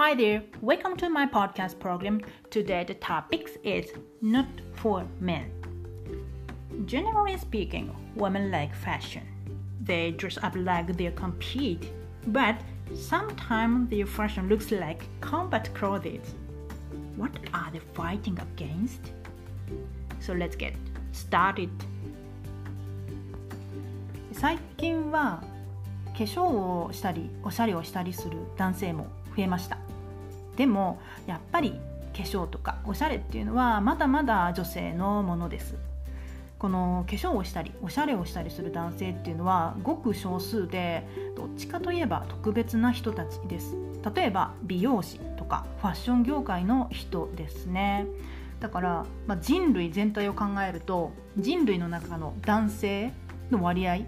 Hi there, welcome to my podcast program. Today the topic is not for men. Generally speaking, women like fashion. They dress up like they compete, but sometimes their fashion looks like combat clothes. What are they fighting against? So let's get started. 最近は化粧をしたりおしゃれをしたりする男性も増えました でもやっぱり化粧とかおしゃれっていうのはまだまだ女性のものです。この化粧をしたりおしゃれをしたりする男性っていうのはごく少数でどっちかといえば特別な人たちです。例えば美容師とかファッション業界の人ですね。だから、まあ、人類全体を考えると人類の中の男性の割合っ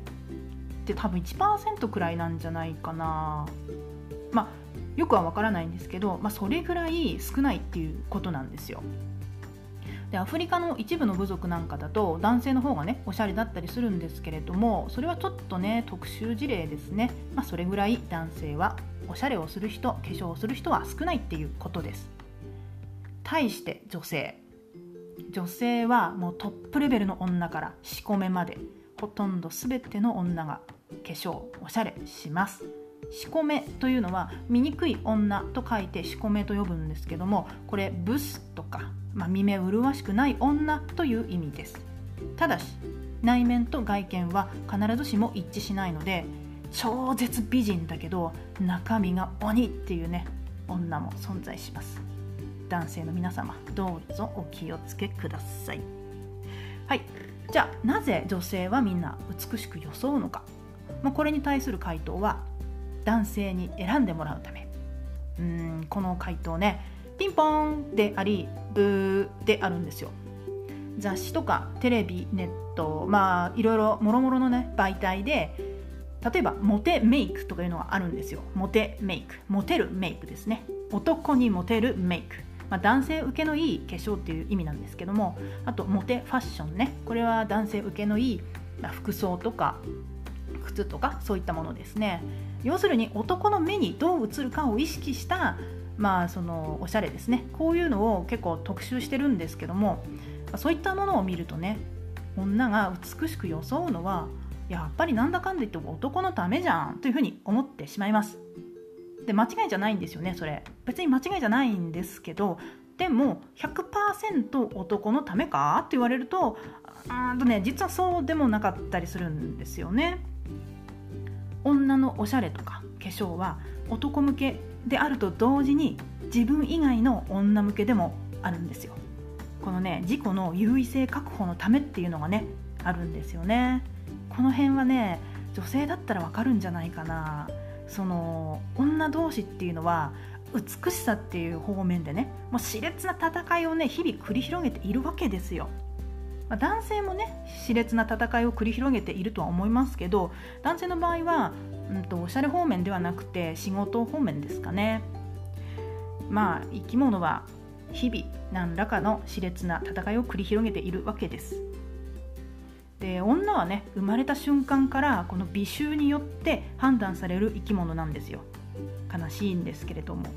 て多分1%くらいなんじゃないかな。まあよくは分からないんですけど、まあ、それぐらい少ないっていうことなんですよ。でアフリカの一部の部族なんかだと男性の方がねおしゃれだったりするんですけれどもそれはちょっとね特殊事例ですね、まあ、それぐらい男性はおしゃれをする人化粧をする人は少ないっていうことです。対して女性。女性はもうトップレベルの女から仕込めまでほとんど全ての女が化粧おしゃれします。しこめというのは醜い女と書いてしこめと呼ぶんですけどもこれブスとか、まあ、見目麗しくない女という意味です。ただし内面と外見は必ずしも一致しないので超絶美人だけど中身が鬼っていうね女も存在します。男性の皆様どうぞお気をつけください。はい。じゃあなぜ女性はみんな美しく装うのか、まあ、これに対する回答は男性に選んでもらうため。うんこの回答ね。ピンポンでありブーであるんですよ。雑誌とかテレビネットまあいろいろもろもろのね媒体で例えばモテメイクとかいうのがあるんですよ。モテメイク。モテるメイクですね。男にモテるメイク。まあ、男性受けのいい化粧っていう意味なんですけどもあとモテファッションね。これは男性受けのいい服装とか靴とかそういったものですね。要するに男の目にどう映るかを意識したまあそのおしゃれですね。こういうのを結構特集してるんですけどもそういったものを見るとね女が美しく装うのはやっぱりなんだかんだ言っても男のためじゃんというふうに思ってしまいます。で間違いじゃないんですよねそれ。別に間違いじゃないんですけどでも100%男のためか？って言われるとうんとね実はそうでもなかったりするんですよね。女のおしゃれとか化粧は男向けであると同時に自分以外の女向けでもあるんですよ。このね自己の優位性確保のためっていうのがねあるんですよね。この辺はね女性だったらわかるんじゃないかな。その女同士っていうのは美しさっていう方面でねもう熾烈な戦いをね日々繰り広げているわけですよ。まあ、男性もね熾烈な戦いを繰り広げているとは思いますけど男性の場合は、うんと、おしゃれ方面ではなくて仕事方面ですかね。まあ生き物は日々何らかの熾烈な戦いを繰り広げているわけです。で女はね生まれた瞬間からこの美醜によって判断される生き物なんですよ。悲しいんですけれども。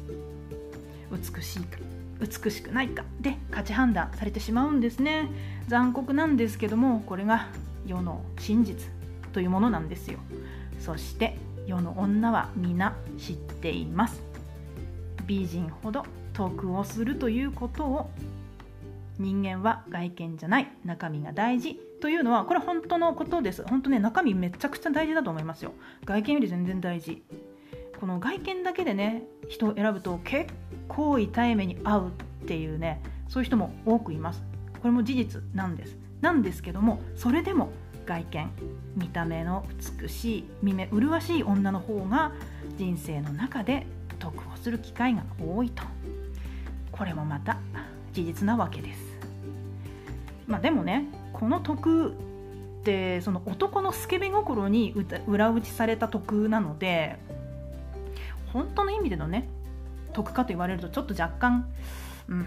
美しいか美しくないかで価値判断されてしまうんですね。残酷なんですけどもこれが世の真実というものなんですよ。そして世の女は皆知っています。美人ほど得をするということを人間は外見じゃない。中身が大事というのはこれ本当のことです。本当ね中身めちゃくちゃ大事だと思いますよ。外見より全然大事。この外見だけでね人を選ぶと結構痛い目に遭うっていうねそういう人も多くいます。これも事実なんです。なんですけどもそれでも外見見た目の美しい見目麗しい女の方が人生の中で得をする機会が多いと。これもまた事実なわけです。まあでもねこの得ってその男のスケベ心に裏打ちされた得なので本当の意味でのね得かと言われるとちょっと若干うん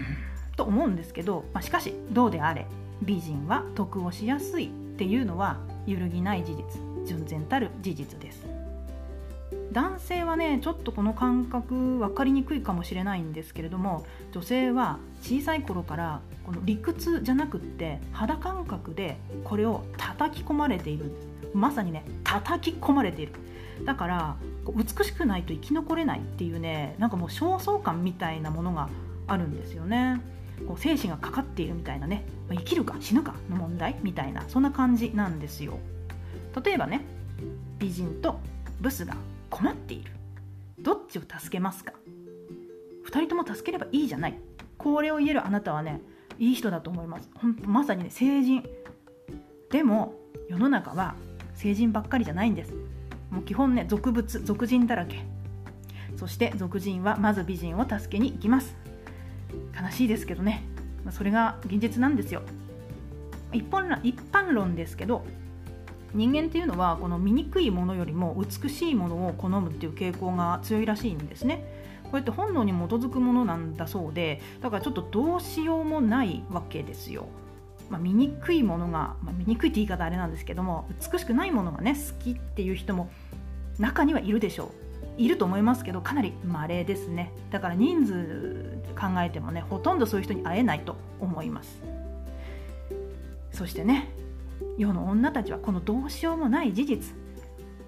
と思うんですけど、まあ、しかしどうであれ美人は得をしやすいっていうのは揺るぎない事実純然たる事実です。男性はねちょっとこの感覚分かりにくいかもしれないんですけれども女性は小さい頃からこの理屈じゃなくって肌感覚でこれを叩き込まれている。まさにね叩き込まれている。だから美しくないと生き残れないっていうねなんかもう焦燥感みたいなものがあるんですよね。こう精神がかかっているみたいなね生きるか死ぬかの問題みたいなそんな感じなんですよ。例えばね美人とブスが困っている。どっちを助けますか？2人とも助ければいいじゃない。これを言えるあなたはねいい人だと思います。ほんとまさにね成人。でも世の中は成人ばっかりじゃないんです。もう基本ね俗物俗人だらけ。そして俗人はまず美人を助けに行きます。悲しいですけどね。それが現実なんですよ。一般一般論ですけど人間っていうのはこの醜いものよりも美しいものを好むっていう傾向が強いらしいんですね。こうやって本能に基づくものなんだそうでだからちょっとどうしようもないわけですよ。まあ、醜いものが、まあ、醜いって言い方あれなんですけども美しくないものがね好きっていう人も中にはいるでしょう。いると思いますけどかなり稀ですね。だから人数考えてもねほとんどそういう人に会えないと思います。そしてね世の女たちはこのどうしようもない事実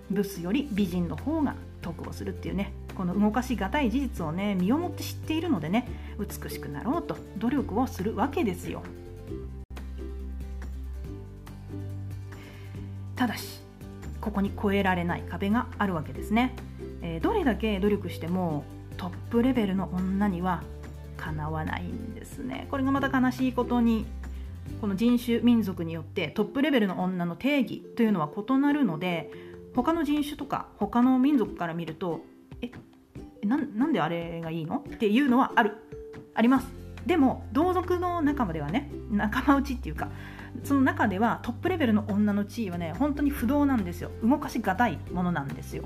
ブスより美人の方が得をするっていうねこの動かしがたい事実をね身をもって知っているのでね美しくなろうと努力をするわけですよ。ただしここに越えられない壁があるわけですね、えー、どれだけ努力してもトップレベルの女にはかなわないんですね。これがまた悲しいことにこの人種民族によってトップレベルの女の定義というのは異なるので他の人種とか他の民族から見るとえなんであれがいいの？っていうのはあるあります。でも同族の仲間ではね仲間内っていうかその中ではトップレベルの女の地位はね本当に不動なんですよ。動かしがたいものなんですよ。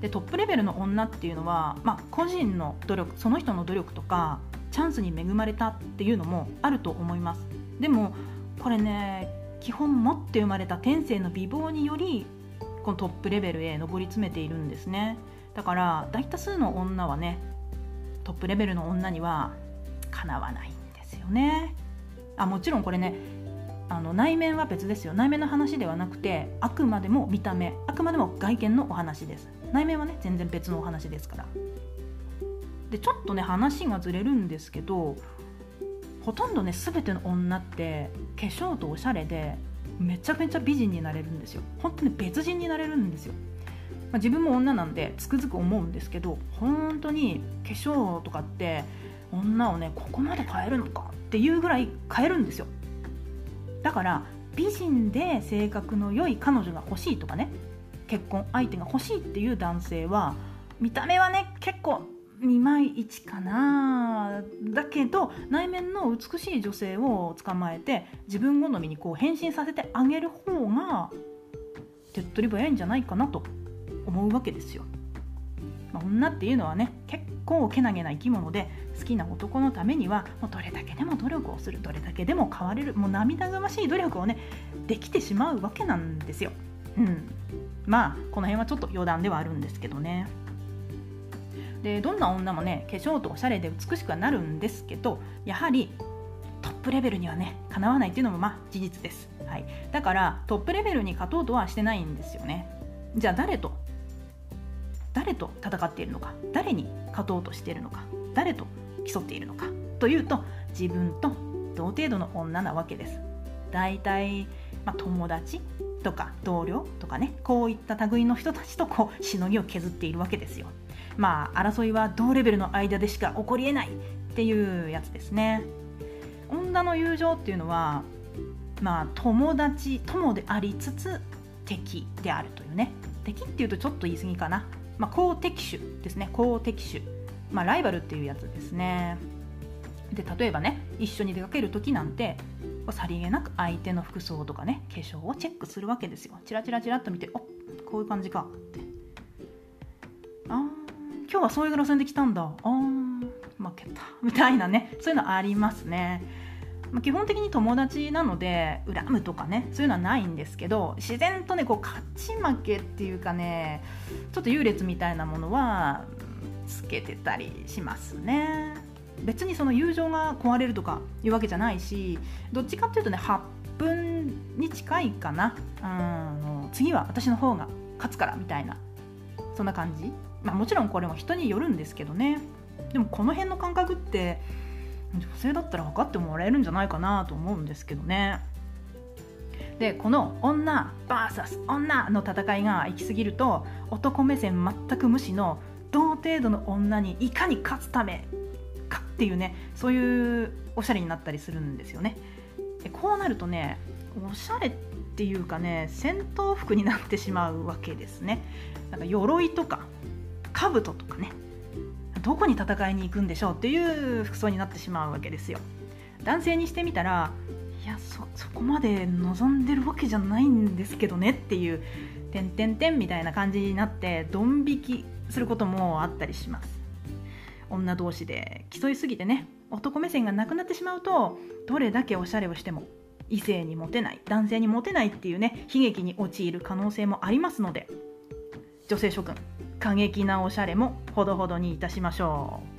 でトップレベルの女っていうのは、まあ、個人の努力その人の努力とかチャンスに恵まれたっていうのもあると思います。でもこれね基本持って生まれた天性の美貌によりこのトップレベルへ上り詰めているんですね。だから大多数の女はねトップレベルの女にはかなわないんですよね。あもちろんこれねあの内面は別ですよ。内面の話ではなくてあくまでも見た目あくまでも外見のお話です。内面はね全然別のお話ですから。でちょっとね話がずれるんですけどほとんどね全ての女って化粧とおしゃれでめちゃめちゃ美人になれるんですよ。本当に別人になれるんですよ、まあ、自分も女なんでつくづく思うんですけど本当に化粧とかって女をねここまで変えるのかっていうぐらい変えるんですよ。だから美人で性格の良い彼女が欲しいとかね結婚相手が欲しいっていう男性は見た目はね結構2枚1かなだけど内面の美しい女性を捕まえて自分好みにこう変身させてあげる方が手っ取り早いんじゃないかなと。思うわけですよ。まあ、女っていうのはね結構けなげな生き物で好きな男のためにはもうどれだけでも努力をするどれだけでも変われるもう涙ぐましい努力をねできてしまうわけなんですよ。うん、まあこの辺はちょっと余談ではあるんですけどね。でどんな女もね化粧とおしゃれで美しくはなるんですけどやはりトップレベルにはねかなわないっていうのもまあ事実です、はい、だからトップレベルに勝とうとはしてないんですよねじゃあ誰と誰と戦っているのか誰に勝とうとしているのか誰と競っているのかというと自分と同程度の女なわけです。大体、まあ、友達とか同僚とかねこういった類の人たちとこうしのぎを削っているわけですよ。まあ争いは同レベルの間でしか起こりえないっていうやつですね。女の友情っていうのはまあ友達友でありつつ敵であるというね。敵っていうとちょっと言い過ぎかな、まあ、公敵手ですね。公敵手まあ、ライバルっていうやつですね。で例えばね一緒に出かける時なんてさりげなく相手の服装とかね化粧をチェックするわけですよ。チラチラチラっと見ておこういう感じか。って。あ今日はそういう路線で来たんだ。あ負けた。みたいなね。そういうのありますね、基本的に友達なので恨むとかねそういうのはないんですけど自然とねこう勝ち負けっていうかねちょっと優劣みたいなものはつけてたりしますね。別にその友情が壊れるとかいうわけじゃないしどっちかっていうとね8分に近いかな。うん次は私の方が勝つからみたいなそんな感じ。まあもちろんこれも人によるんですけどね。でもこの辺の感覚って女性だったら分かってもらえるんじゃないかなと思うんですけどね。でこの女 VS 女の戦いが行き過ぎると男目線全く無視の同程度の女にいかに勝つためかっていうねそういうおしゃれになったりするんですよね。こうなるとねおしゃれっていうかね戦闘服になってしまうわけですね。なんか鎧とか兜とかね。どこに戦いに行くんでしょうっていう服装になってしまうわけですよ。男性にしてみたらいやそこまで望んでるわけじゃないんですけどねっていう「てんてんてん」みたいな感じになってドン引きすることもあったりします。女同士で競いすぎてね男目線がなくなってしまうとどれだけおしゃれをしても異性にモテない男性にモテないっていうね悲劇に陥る可能性もありますので女性諸君過激なおしゃれもほどほどにいたしましょう。